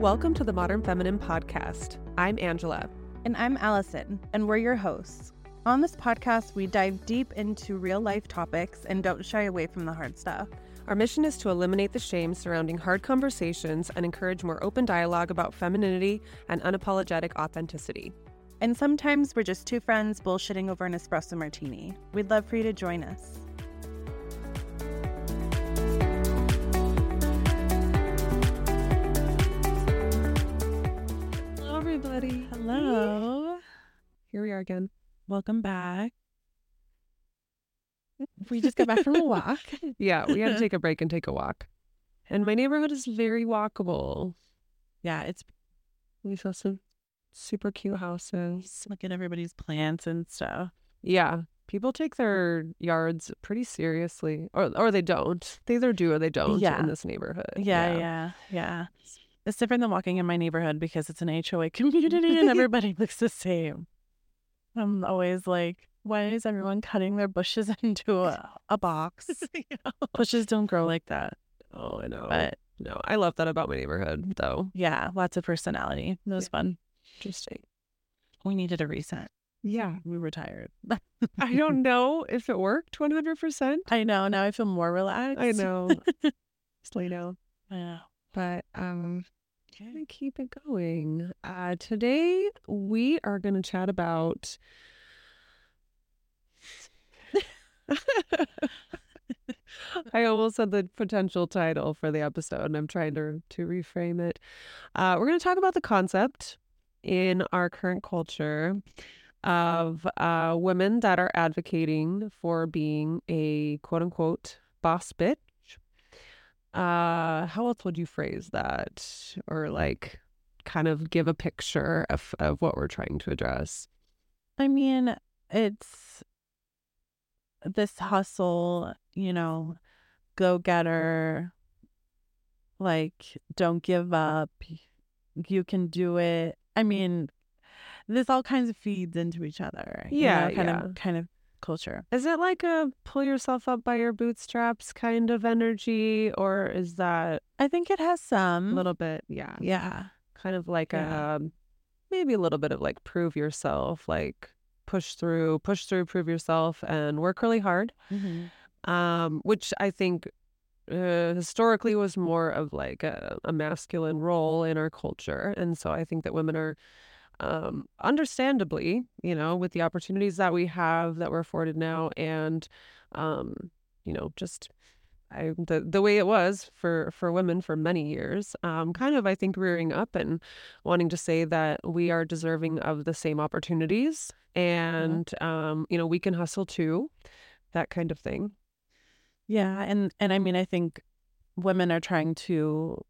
Welcome to the Modern Feminine Podcast. I'm Angela. And I'm Allison, and we're your hosts. On this podcast, we dive deep into real life topics and don't shy away from the hard stuff. Our mission is to eliminate the shame surrounding hard conversations and encourage more open dialogue about femininity and unapologetic authenticity. And sometimes we're just two friends bullshitting over an espresso martini. We'd love for you to join us. Here again. Welcome back. We just got back from a walk. Yeah, we had to take a break and take a walk. And my neighborhood is very walkable. Yeah, it's We saw some super cute houses. look at everybody's plants and stuff. Yeah, people take their yards pretty seriously, or or they don't. They either do or they don't Yeah. in this neighborhood. Yeah, yeah, yeah. It's different than walking in my neighborhood because it's an HOA community and everybody looks the same. I'm always like, why is everyone cutting their bushes into a, a box? Bushes don't grow like that. Oh, I know. But no, I love that about my neighborhood, though. yeah, lots of personality. It was Yeah. fun. Interesting. We needed a reset. Yeah. We were tired. I don't know if it worked 100%. I know. Now I feel more relaxed. I know. Just lay down. Yeah. But um, gonna keep it going. Uh, today we are going to chat about. I almost said the potential title for the episode, and I'm trying to to reframe it. Uh, we're going to talk about the concept in our current culture of uh, women that are advocating for being a quote unquote boss bitch. Uh, how else would you phrase that? Or like kind of give a picture of, of what we're trying to address. I mean, it's this hustle, you know, go getter, like, don't give up. You can do it. I mean, this all kinds of feeds into each other. you Yeah, know, kind yeah. of kind of culture. Is it like a pull yourself up by your bootstraps kind of energy? Or is that I think it has some. a little bit, yeah, yeah. kind of like Yeah. a maybe a little bit of like prove yourself, like push through, push through, prove yourself, and work really hard. Mhm. um, which I think uh, historically was more of like a, a masculine role in our culture. And so I think that women are, um, understandably, you know, with the opportunities that we have that we're afforded now and, um, you know, just I, the the way it was for for women for many years, um, kind of I think rearing up and wanting to say that we are deserving of the same opportunities, and um, you know we can hustle too, that kind of thing. Yeah, and and I mean, I think women are trying to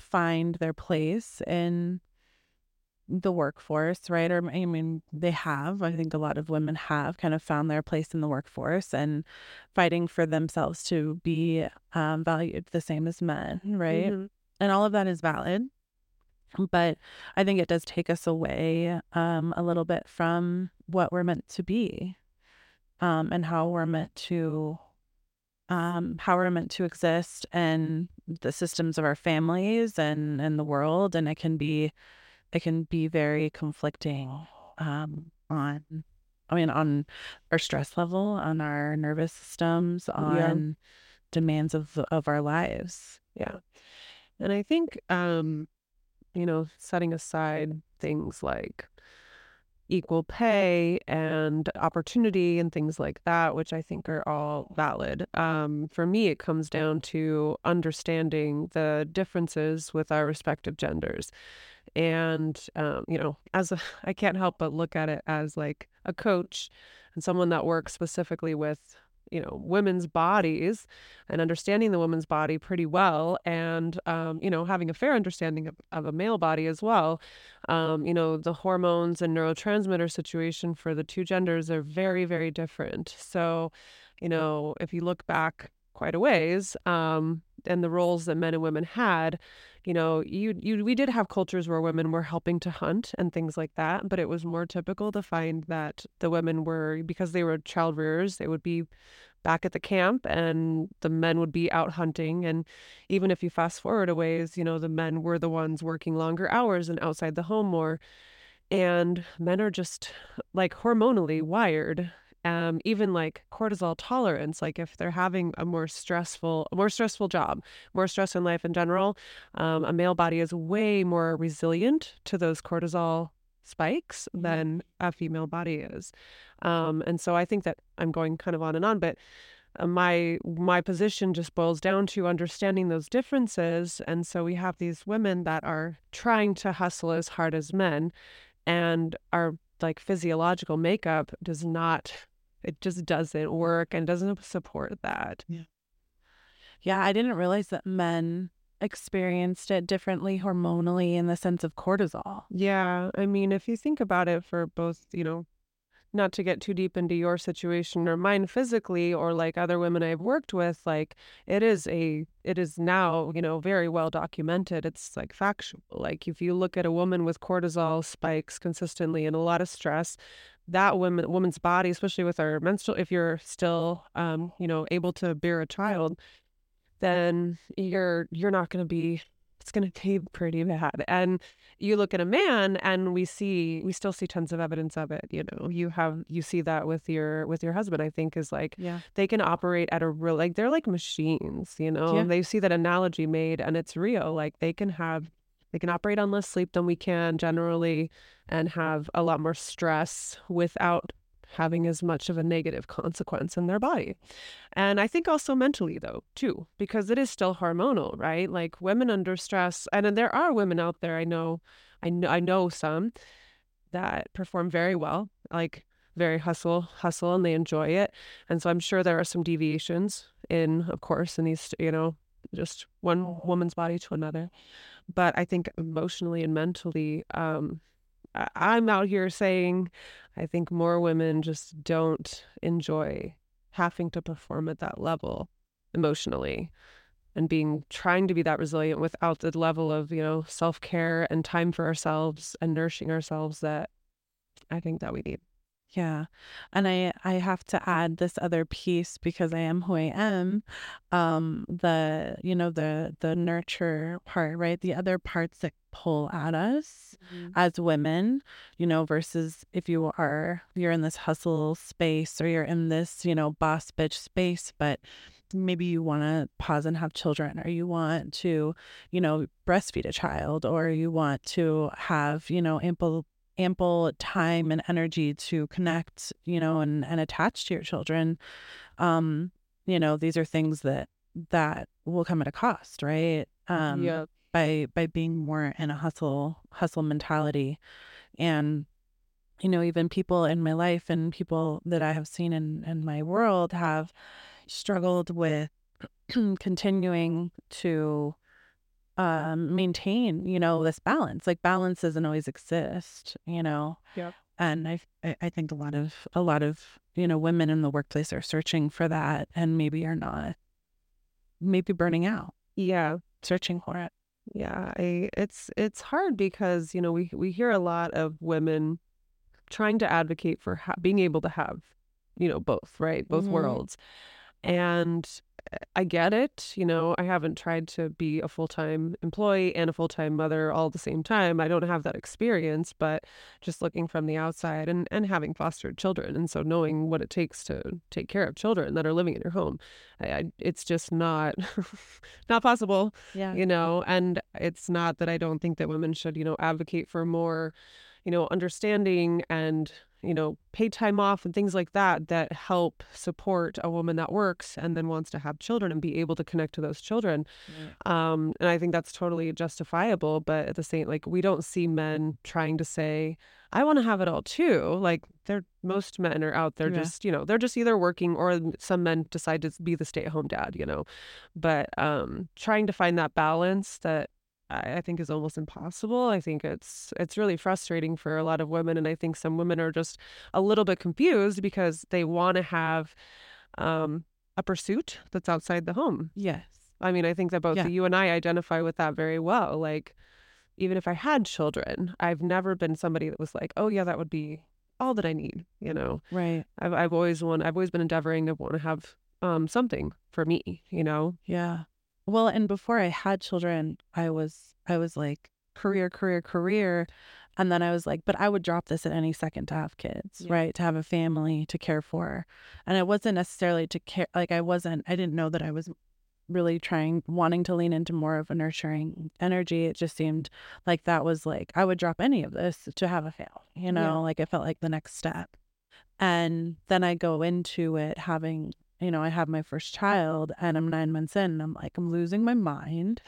find their place in the workforce, right? Or I mean, they have. I think a lot of women have kind of found their place in the workforce and fighting for themselves to be um, valued the same as men, right? Mhm. And all of that is valid. But I think it does take us away um, a little bit from what we're meant to be um, and how we're meant to um, how we're meant to exist and the systems of our families and and the world and it can be it can be very conflicting um, on I mean on our stress level on our nervous systems on demands of of our lives Yeah. And I think, um, you know, setting aside things like equal pay and opportunity and things like that, which I think are all valid. Um, for me, it comes down to understanding the differences with our respective genders. And, um, you know, as a, I can't help but look at it as like a coach and someone that works specifically with you know women's bodies and understanding the woman's body pretty well and um, you know having a fair understanding of, of a male body as well. Um, you know the hormones and neurotransmitter situation for the two genders are very very different. So you know if you look back quite a ways um, and the roles that men and women had you know you you we did have cultures where women were helping to hunt and things like that but it was more typical to find that the women were because they were child rearers they would be back at the camp and the men would be out hunting. And even if you fast forward a ways you know the men were the ones working longer hours and outside the home more. And men are just like hormonally wired um, even like cortisol tolerance like if they're having a more stressful more stressful job more stress in life in general um, a male body is way more resilient to those cortisol spikes than a female body is. Um, and so i think that i'm going kind of on and on but uh, my my position just boils down to understanding those differences and so we have these women that are trying to hustle as hard as men and our like physiological makeup does not it just doesn't work and doesn't support that. Yeah. Yeah, I didn't realize that men experienced it differently hormonally in the sense of cortisol. Yeah, I mean, if you think about it for both, you know, not to get too deep into your situation or mine physically or like other women I've worked with, like it is a it is now, you know, very well documented. It's like factual. Like if you look at a woman with cortisol spikes consistently and a lot of stress, that woman woman's body, especially with our menstrual if you're still um, you know, able to bear a child, then you're you're not gonna be it's going to be pretty bad. And you look at a man and we see we still see tons of evidence of it, you know. You have you see that with your with your husband I think is like Yeah. they can operate at a real like they're like machines, you know. Yeah. They see that analogy made and it's real. Like they can have they can operate on less sleep than we can generally and have a lot more stress without having as much of a negative consequence in their body. And I think also mentally, though, too, because it is still hormonal, right? Like women under stress, and there are women out there I know, I know, I know some that perform very well, like very hustle, hustle, and they enjoy it. And so I'm sure there are some deviations in, of course, in these, you know, just one woman's body to another. But I think emotionally and mentally, um, I- I'm out here saying I think more women just don't enjoy having to perform at that level emotionally and being trying to be that resilient without the level of, you know, self-care and time for ourselves and nourishing ourselves that I think that we need. Yeah. And I I have to add this other piece because I am who I am. Um the you know the the nurture part, right? The other parts that pull at us as women, you know, versus if you are you're in this hustle space or you're in this, you know, boss bitch space, but maybe you want to pause and have children or you want to, you know, breastfeed a child or you want to have, you know, ample ample time and energy to connect, you know, and and attach to your children. Um, you know, these are things that that will come at a cost, right? Um Yeah. by by being more in a hustle hustle mentality and you know even people in my life and people that i have seen in in my world have struggled with continuing to um maintain you know this balance like balance doesn't always exist you know Yep. and I, I think a lot of a lot of you know women in the workplace are searching for that and maybe are not maybe burning out Yeah. searching for it Yeah, I it's it's hard because, you know, we we hear a lot of women trying to advocate for ha being able to have, you know, both, right? Both Mhm. worlds. And I get it, you know, I haven't tried to be a full-time employee and a full-time mother all at the same time. I don't have that experience, but just looking from the outside and and having fostered children, and so knowing what it takes to take care of children that are living in your home, I, I it's just not not possible yeah you know and it's not that i don't think that women should you know advocate for more you know understanding and you know pay time off and things like that that help support a woman that works and then wants to have children and be able to connect to those children. Um and i think that's totally justifiable but at the same like we don't see men trying to say i want to have it all too. Like they're most men are out there Yeah. just you know they're just either working or some men decide to be the stay-at-home dad you know? But um trying to find that balance that I I think is almost impossible. I think it's it's really frustrating for a lot of women and I think some women are just a little bit confused because they want to have um a pursuit that's outside the home. yes I mean, I think that both Yeah. you and I identify with that very well. Like even if I had children, I've never been somebody that was like, "Oh yeah, that would be all that I need," you know. right I've I've always want I've always been endeavoring to want to have um something for me, you know? Yeah. Well, and before I had children, I was I was like career, career, career. And then I was like, but I would drop this at any second to have kids, Yeah. right? To have a family to care for. And it wasn't necessarily to care like I wasn't I didn't know that I was really trying wanting to lean into more of a nurturing energy. It just seemed like that was like I would drop any of this to have a family, you know, Yeah. like it felt like the next step. And then I go into it having, you know, I have my first child and I'm nine months in and I'm like, I'm losing my mind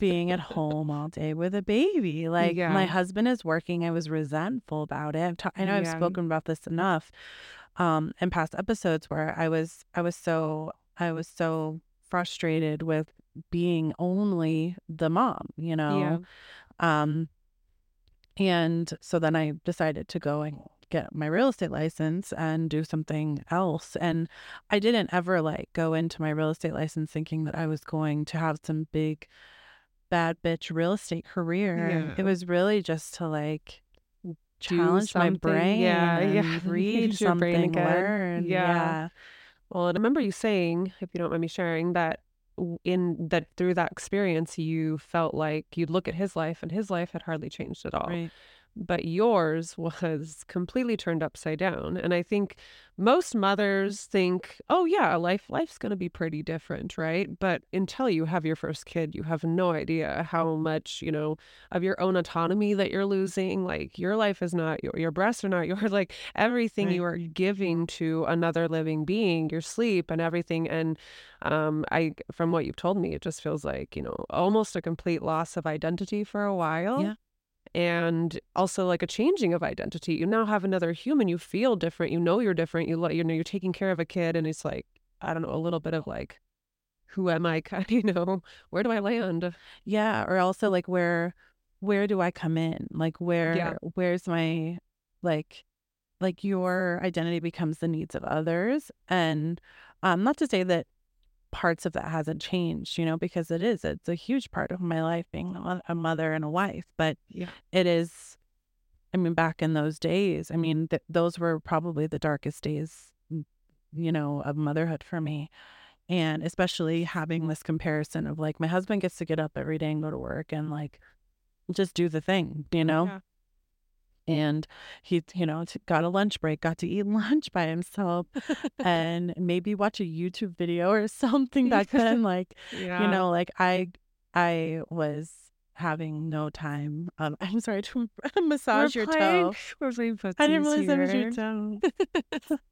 being at home all day with a baby. Like Yeah. my husband is working. I was resentful about it. I've ta- I know I've spoken about this enough um in past episodes where I was I was so I was so frustrated with being only the mom, you Yeah. know. Um and so then I decided to go and get my real estate license and do something else. And I didn't ever like go into my real estate license thinking that I was going to have some big bad bitch real estate career. Yeah. It was really just to like challenge my brain Yeah, yeah. read something, learn. Yeah. Yeah. Well, and I remember you saying, if you don't mind me sharing, that in that through that experience, you felt like you'd look at his life and his life had hardly changed at all. Right. But yours was completely turned upside down. And I think most mothers think, oh yeah, life life's gonna be pretty different, right? But until you have your first kid, you have no idea how much, you know, of your own autonomy that you're losing. Like your life is not your your breasts are not your like everything you are giving to another living being, your sleep and everything. And um I from what you've told me, it just feels like, you know, almost a complete loss of identity for a while Yeah. And also like a changing of identity. You now have another human. You feel different. You know you're different. You let you know you're taking care of a kid, and it's like I don't know a little bit of like, who am I? Kind of, you know, where do I land? Yeah. Or also like where where do I come in? Like where Yeah. where's my like like your identity becomes the needs of others. And um not to say that parts of that hasn't changed, you know, because it is. It's a huge part of my life being a mother and a wife, but Yeah, it is I mean back in those days, I mean th- those were probably the darkest days you know of motherhood for me. And especially having this comparison of like my husband gets to get up every day and go to work and like just do the thing, you oh, know? Yeah. And he, you know, got a lunch break, got to eat lunch by himself and maybe watch a YouTube video or something back then. Like, yeah. you know, like I, I was having no time. Um, I'm sorry to We're massage your playing- toe. We're playing I didn't realize that was your toe.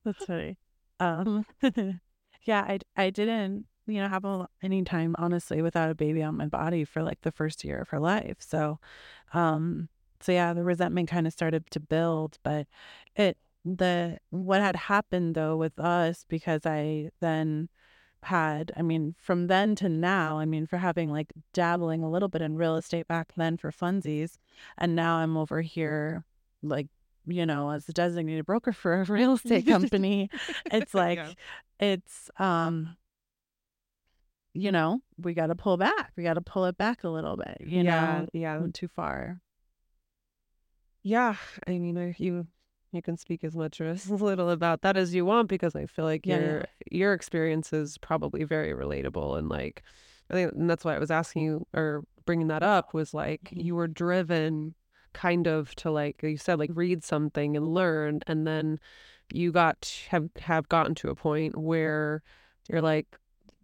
That's funny. Um, yeah, I, I didn't, you know, have a, any time, honestly, without a baby on my body for like the first year of her life. So, um, so yeah, the resentment kind of started to build, but it, the, what had happened though with us, because I then had, I mean, from then to now, I mean, for having like dabbling a little bit in real estate back then for funsies, and now I'm over here like you know as a designated broker for a real estate company it's like Yeah. it's um you know we got to pull back we got to pull it back a little bit you yeah, know yeah, too far yeah. I mean, I- you you can speak as much or as little about that as you want because I feel like Yeah, yeah. your your experience is probably very relatable and like I think and that's why I was asking you or bringing that up was like Mhm. you were driven kind of to like you said like read something and learn and then you got have have gotten to a point where you're like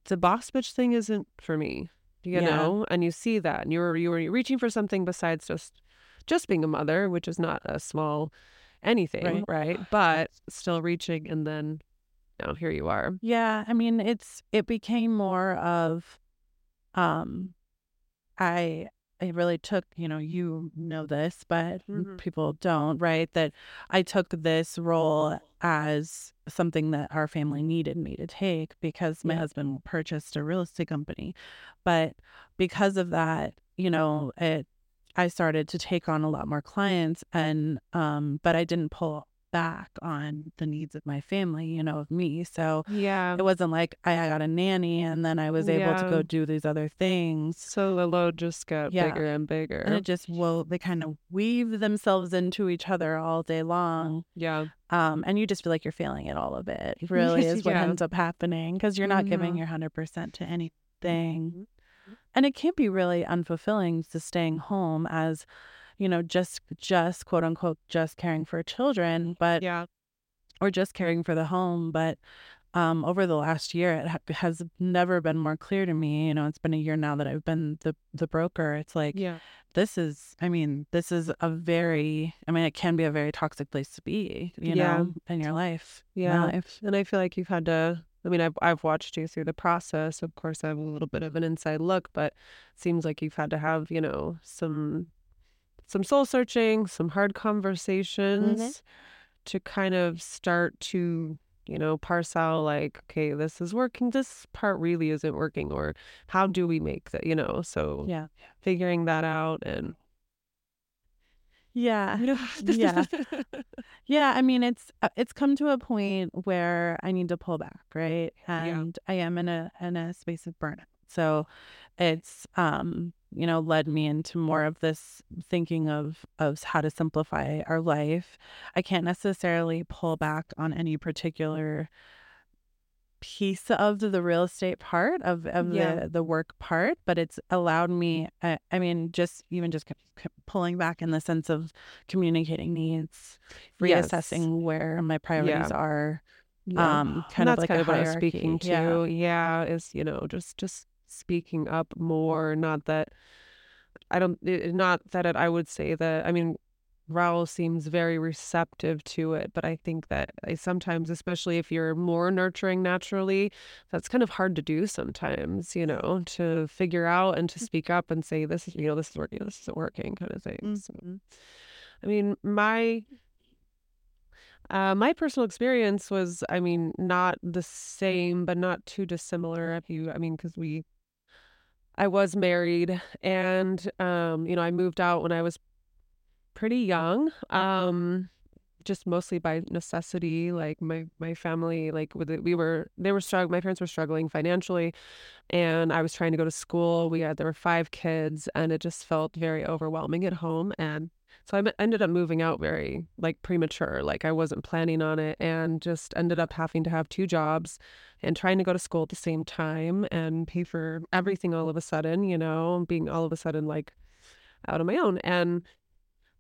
the boss bitch thing isn't for me you Yeah. know and you see that and you were you were reaching for something besides just just being a mother which is not a small anything right, but still reaching and then now here you are. Yeah i mean it's it became more of um i i really took you know you know this but Mhm. people don't right? That i took this role as something that our family needed me to take because my Yeah. husband purchased a real estate company. But because of that you know it i started to take on a lot more clients and um but i didn't pull back on the needs of my family, you know, of me. So Yeah. it wasn't like I got a nanny and then I was able to go do these other things. So the load just got Yeah. bigger and bigger. And it just will they kind of weave themselves into each other all day long. Yeah. Um, and you just feel like you're failing at all of it, really is what Yeah. ends up happening because you're not giving Mhm. your 100% to anything. And it can be really unfulfilling to staying home as, you know, just just quote unquote just caring for children, but Yeah. or just caring for the home, but um over the last year it ha- has never been more clear to me, you know, it's been a year now that I've been the the broker. It's like Yeah. this is I mean, this is a very I mean, it can be a very toxic place to be, you Yeah. know, in your life. Yeah. life. And I feel like you've had to I mean, I've I've watched you through the process. Of course, I have a little bit of an inside look, but it seems like you've had to have, you know, some some soul searching, some hard mm-hmm. conversations to kind of start to, you know, parse out like, okay, this is working, this part really isn't working, or how do we make that, you know? So Yeah. figuring that out and Yeah. Yeah. Yeah, I mean it's uh, it's come to a point where I need to pull back, right? And I am in a in a space of burnout. So it's um, you know, led me into more of this thinking of of how to simplify our life. I can't necessarily pull back on any particular piece of the real estate part of of Yeah. the the work part, but it's allowed me I, I mean just even just c- c- pulling back in the sense of communicating needs, Yes. reassessing where my priorities are, Yeah. um, And kind of like kind of what I was speaking to. Yeah. Yeah, is you know just just speaking up more. Not that I don't. not that it, I would say that. I mean, Raul seems very receptive to it, but I think that I sometimes, especially if you're more nurturing naturally, that's kind of hard to do sometimes. You know, to figure out and to speak up and say this is you know this is working, this isn't working, kind of thing. So, Mhm. I mean, my uh, my personal experience was, I mean, not the same, but not too dissimilar. If you, I mean, because we, I was married, and um, you know, I moved out when I was pretty young, um, just mostly by necessity. Like my my family, like with it, we were they were struggling. My parents were struggling financially, and I was trying to go to school. We had there were five kids, and it just felt very overwhelming at home. And so I ended up moving out very like premature. Like I wasn't planning on it, and just ended up having to have two jobs, and trying to go to school at the same time and pay for everything all of a sudden. You know, being all of a sudden like out on my own and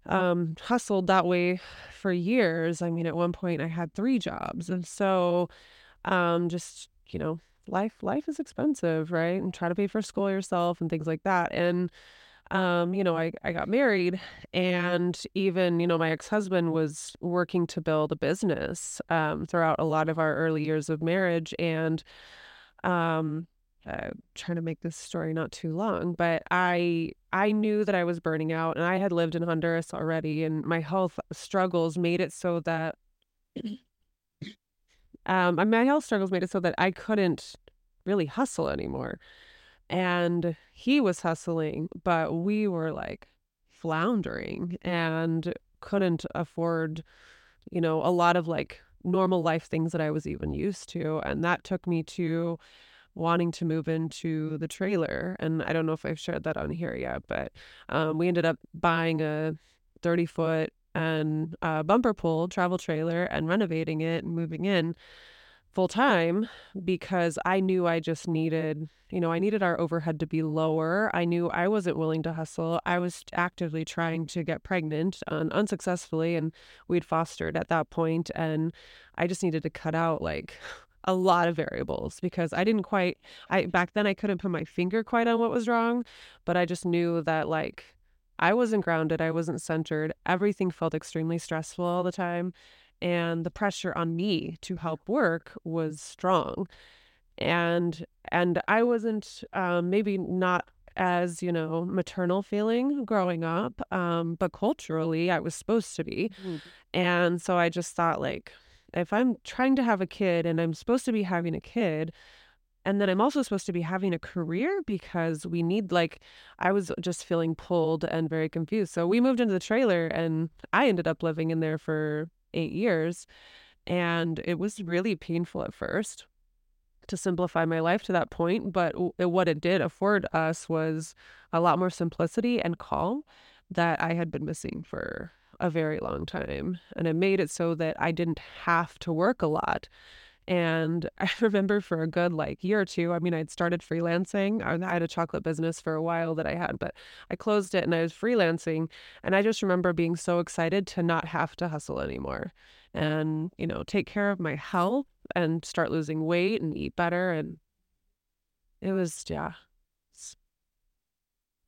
um hustled that way for years. I mean, at one point I had three jobs. And so um just, you know, life life is expensive, right? And try to pay for school yourself and things like that. And um, you know, I I got married and even, you know, my ex-husband was working to build a business um throughout a lot of our early years of marriage and um uh, trying to make this story not too long, but I I knew that I was burning out and I had lived in Honduras already and my health struggles made it so that um my health struggles made it so that I couldn't really hustle anymore. And he was hustling, but we were like floundering and couldn't afford, you know, a lot of like normal life things that I was even used to. And that took me to wanting to move into the trailer. And I don't know if I've shared that on here yet, but um, we ended up buying a 30 foot and uh, bumper pull travel trailer and renovating it and moving in full time because I knew I just needed, you know, I needed our overhead to be lower. I knew I wasn't willing to hustle. I was actively trying to get pregnant and unsuccessfully, and we'd fostered at that point, and I just needed to cut out like a lot of variables because I didn't quite I back then I couldn't put my finger quite on what was wrong, but I just knew that like I wasn't grounded, I wasn't centered. Everything felt extremely stressful all the time, and the pressure on me to help work was strong. And and I wasn't um maybe not as, you know, maternal feeling growing up, um, but culturally I was supposed to be. Mhm. And so I just thought like if I'm trying to have a kid and I'm supposed to be having a kid, and then I'm also supposed to be having a career because we need like I was just feeling pulled and very confused. So we moved into the trailer and I ended up living in there for eight years. And it was really painful at first to simplify my life to that point. But what it did afford us was a lot more simplicity and calm that I had been missing for a very long time. And it made it so that I didn't have to work a lot. And I remember for a good like year or two, I mean, I'd started freelancing. I had a chocolate business for a while that I had, but I closed it and I was freelancing. And I just remember being so excited to not have to hustle anymore and, you know, take care of my health and start losing weight and eat better. And it was, yeah,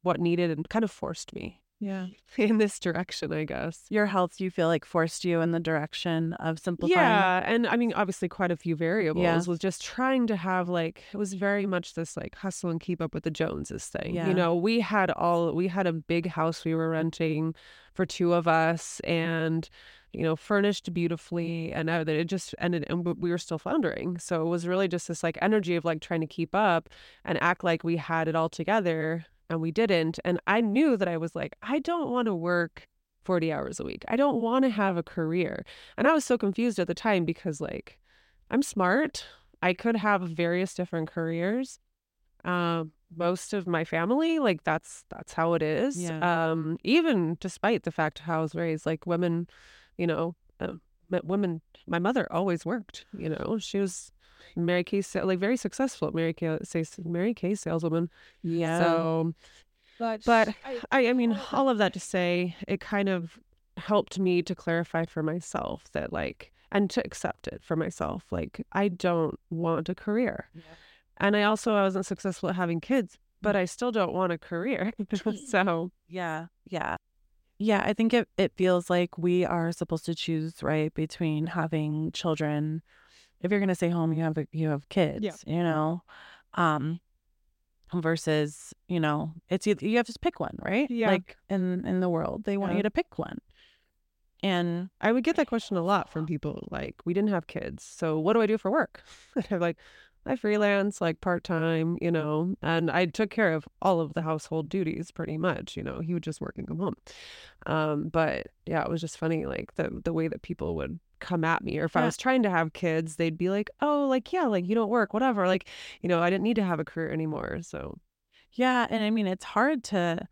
what needed and kind of forced me yeah. in this direction, I guess. Your health, you feel like forced you in the direction of simplifying. Yeah. And I mean, obviously, quite a few variables Yeah. was just trying to have like, it was very much this like hustle and keep up with the Joneses thing. Yeah. You know, we had all, we had a big house we were renting for two of us and, you know, furnished beautifully. And uh, it just ended, and we were still floundering. So it was really just this like energy of like trying to keep up and act like we had it all together and we didn't. And I knew that I was like, I don't want to work 40 hours a week. I don't want to have a career. And I was so confused at the time because, like, I'm smart. I could have various different careers. Um, most of my family, like, that's that's how it is. Yeah. Um, even despite the fact how I was raised, like, women, you know, uh, women. My mother always worked. You know, she was Mary Kay, like very successful Mary Kay, say Mary Kay saleswoman. Yeah. So, But but I, I mean, all of that to say, it kind of helped me to clarify for myself that, like, and to accept it for myself. Like, I don't want a career. Yeah. And I also, I wasn't successful at having kids, but I still don't want a career. so, Yeah, yeah. Yeah, I think it, it feels like we are supposed to choose, right, between having children. If you're gonna stay home, you have a, you have kids, you know. Um versus, you know, it's you have to pick one, right? Yeah. Like in in the world, they want Yeah. you to pick one. And I would get that question a lot from people like, we didn't have kids. So what do I do for work? And I'm like, I freelance like part time, you know, and I took care of all of the household duties pretty much, you know, he would just work and come home. Um, but yeah, it was just funny, like the the way that people would come at me, or if I was trying to have kids, they'd be like, oh, like, yeah, like you don't work, whatever. Like, you know, I didn't need to have a career anymore. So Yeah, and I mean it's hard to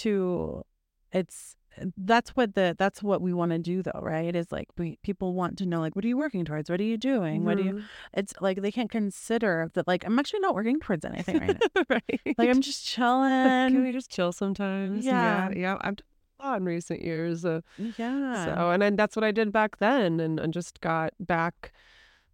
to it's that's what the that's what we want to do though, right? Is like we people want to know like what are you working towards? What are you doing? What do you Mhm. it's like they can't consider that like I'm actually not working towards anything right now. right. Like I'm just chilling. Can we just chill sometimes? Yeah. Yeah. Yeah. A lot in recent years. Uh, Yeah. So, and then that's what I did back then, and, and just got back.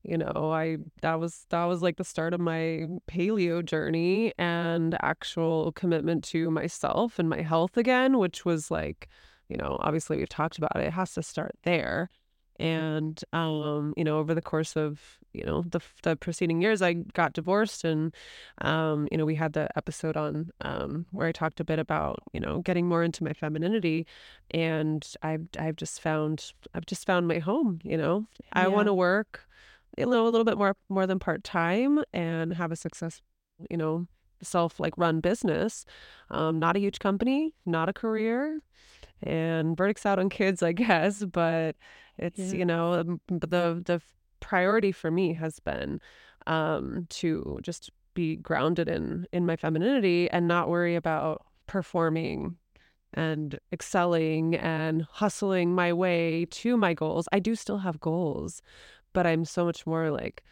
You know, I that was that was like the start of my paleo journey and actual commitment to myself and my health again, which was like, you know, obviously we've talked about it. It has to start there, and um, you know, over the course of you know the the preceding years, I got divorced, and um, you know, we had the episode on um where I talked a bit about you know getting more into my femininity and I've I've just found I've just found my home, you know. I want to work you know a little bit more more than part-time and have a success, you know, self like run business. Um not a huge company, not a career, and verdicts out on kids, I guess, but it's, Yeah. you know, um, the the priority for me has been um to just be grounded in in my femininity and not worry about performing and excelling and hustling my way to my goals. I do still have goals, but I'm so much more like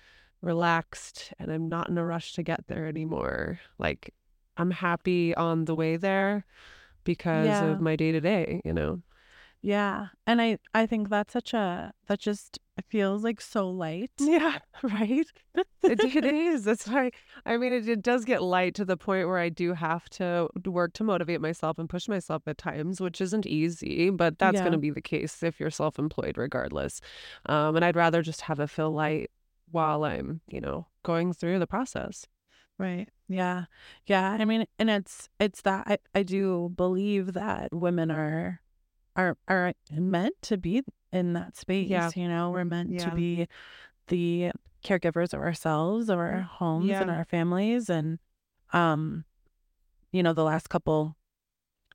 relaxed and I'm not in a rush to get there anymore. Like I'm happy on the way there because Yeah. of my day to day, you know? Yeah. And I I think that's such a that just feels like so light. Yeah, right. It, it is. That's why. I mean, it, it does get light to the point where I do have to work to motivate myself and push myself at times, which isn't easy. But that's Yeah. going to be the case if you're self-employed, regardless. Um, and I'd rather just have it feel light while I'm, you know, going through the process. Right. Yeah. Yeah. I mean, and it's it's that I, I do believe that women are are are meant to be in that space. Yeah. You know, we're meant to be the caregivers of ourselves, of our homes and our families. And um, you know, the last couple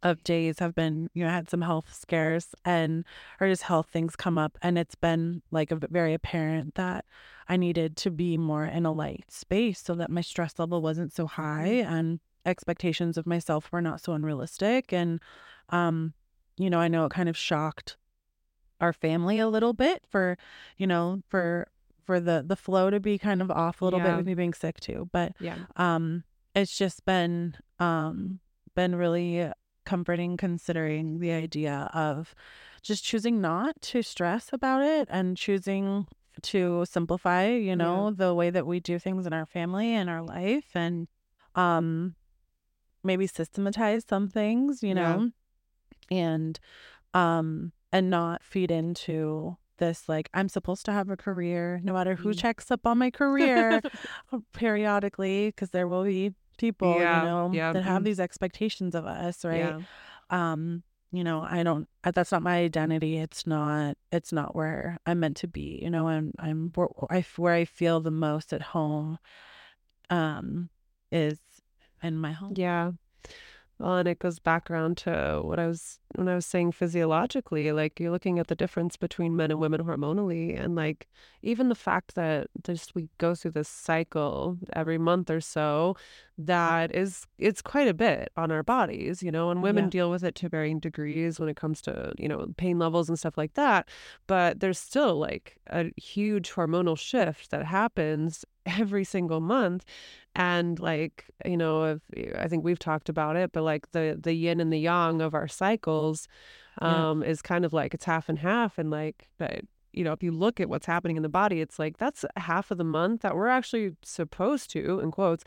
of days have been, you know, I had some health scares and or just health things come up. And it's been like a, very apparent that I needed to be more in a light space so that my stress level wasn't so high Mm-hmm. and expectations of myself were not so unrealistic. And, um, you know, I know it kind of shocked our family a little bit for, you know, for for the the flow to be kind of off a little bit with me being sick too. But Yeah. um it's just been um been really comforting considering the idea of just choosing not to stress about it and choosing to simplify you know the way that we do things in our family and our life and um maybe systematize some things you Yeah. know and um and not feed into this like i'm supposed to have a career no matter who Mm. checks up on my career periodically because there will be people Yeah, you know yeah, that have mm. these expectations of us right um you know i don't that's not my identity it's not it's not where i'm meant to be you know i'm i'm where i, where I feel the most at home um is in my home Yeah. Well, and it goes back around to what I was when I was saying physiologically, like you're looking at the difference between men and women hormonally, and like even the fact that just we go through this cycle every month or so, that is it's quite a bit on our bodies, you know, and women Yeah. deal with it to varying degrees when it comes to, you know, pain levels and stuff like that. But there's still like a huge hormonal shift that happens every single month and like you know if i think we've talked about it but like the the yin and the yang of our cycles Yeah. um is kind of like it's half and half and like you know if you look at what's happening in the body it's like that's half of the month that we're actually supposed to in quotes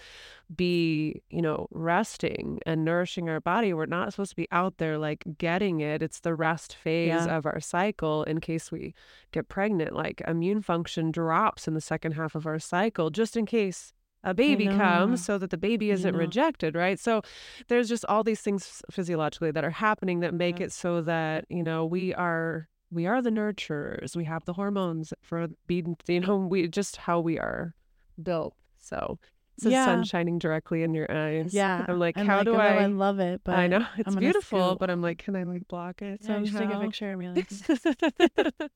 be you know resting and nourishing our body. We're not supposed to be out there like getting it. It's the rest phase Yeah. of our cycle in case we get pregnant. Like immune function drops in the second half of our cycle just in case a baby comes so that the baby isn't rejected right? So there's just all these things physiologically that are happening that make Yeah. it so that you know we are we are the nurturers we have the hormones for being you know we just how we are built so it's the Yeah. sun shining directly in your eyes. Yeah i'm like and how like, do although i i love it but i know it's beautiful but i'm like can i like block it yeah, you should take a picture of me like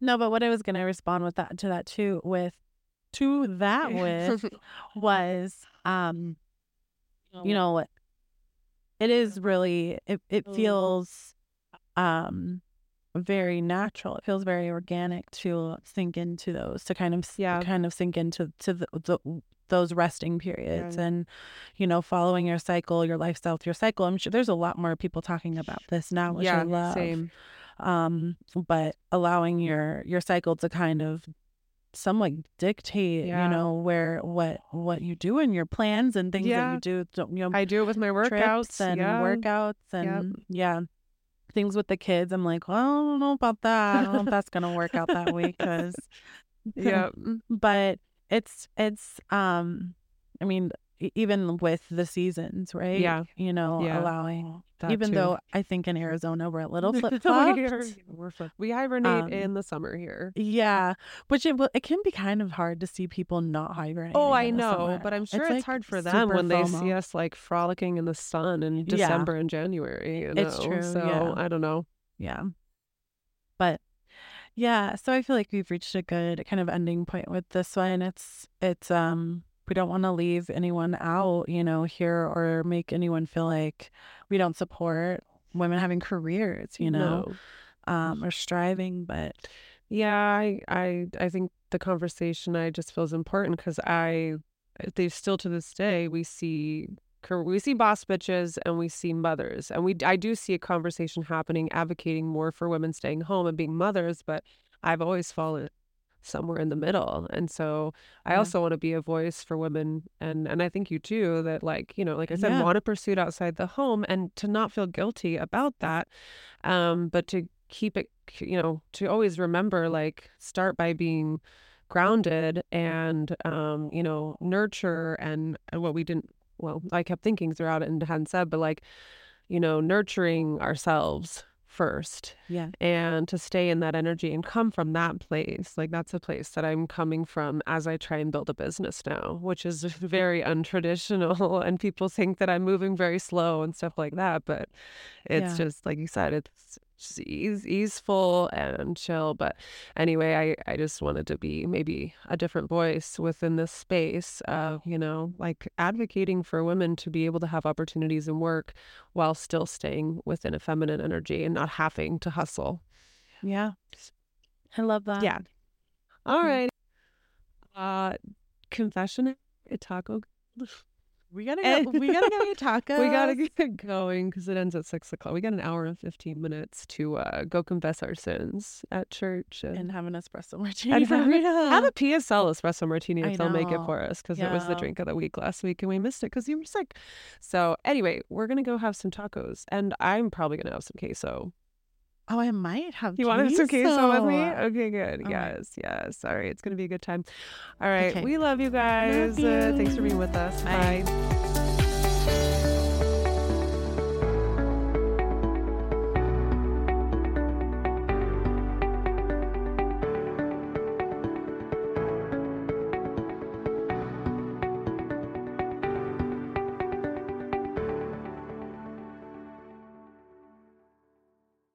no but what i was gonna respond with that to that too with to that with was um you know it is really it, it feels um very natural. It feels very organic to sink into those to kind of Yeah. kind of sink into to the, the those resting periods Yeah. and you know following your cycle your lifestyle your cycle. I'm sure there's a lot more people talking about this now which yeah i love same. um but allowing your your cycle to kind of somewhat dictate Yeah. you know where what what you do and your plans and things that you do don't- you know i do it with my workouts. and yeah. workouts and yeah things with the kids i'm like well i don't know about that i don't know if that's gonna work out that way because yeah but it's it's um i mean even with the seasons right Yeah. you know Yeah. allowing That even too. though i think in arizona we're a little flip we, flopped flip- we hibernate Um, in the summer here Yeah, which it it can be kind of hard to see people not hibernating. Oh, I know, summer. but I'm sure it's, like hard for them when they see us like frolicking in the sun in Yeah. December and January. You know? It's true, So yeah. I don't know. Yeah, but yeah, so I feel like we've reached a good kind of ending point with this one. It's it's um we don't want to leave anyone out, you know, here or make anyone feel like we don't support women having careers, you know, No. um, or striving. But Yeah, I, I, I think the conversation I just feels important because I, they still to this day we see, we see boss bitches and we see mothers, and we, I do see a conversation happening advocating more for women staying home and being mothers, but I've always fallen somewhere in the middle, and so I Yeah. also want to be a voice for women, and and I think you too that like you know like I said Yeah. want to pursue it outside the home and to not feel guilty about that, um, but to keep it you know to always remember like start by being grounded and um you know nurture and, and what we didn't well i kept thinking throughout it and hadn't said but like you know nurturing ourselves first Yeah. and to stay in that energy and come from that place like that's a place that i'm coming from as i try and build a business now which is very untraditional and people think that i'm moving very slow and stuff like that but it's Yeah. just like you said it's just ease, easeful and chill but anyway i i just wanted to be maybe a different voice within this space of you know like advocating for women to be able to have opportunities in work while still staying within a feminine energy and not having to hustle. Yeah. I love that. Yeah. All right. Mhm. Uh confession a taco. We gotta go. We gotta go get tacos. We gotta get going because it ends at six o'clock. We got an hour and fifteen minutes to uh go confess our sins at church and, and have an espresso martini. and have, have a PSL espresso martini if they'll make it for us because it was the drink of the week last week and we missed it because you were sick. So anyway, we're gonna go have some tacos and I'm probably gonna have some queso. Oh, I might have. You want to have some queso with me? Okay, good. All right. yes, yes. All right, it's gonna be a good time. All right, Okay. we love you guys. Uh, thanks for being with us. Bye. Bye.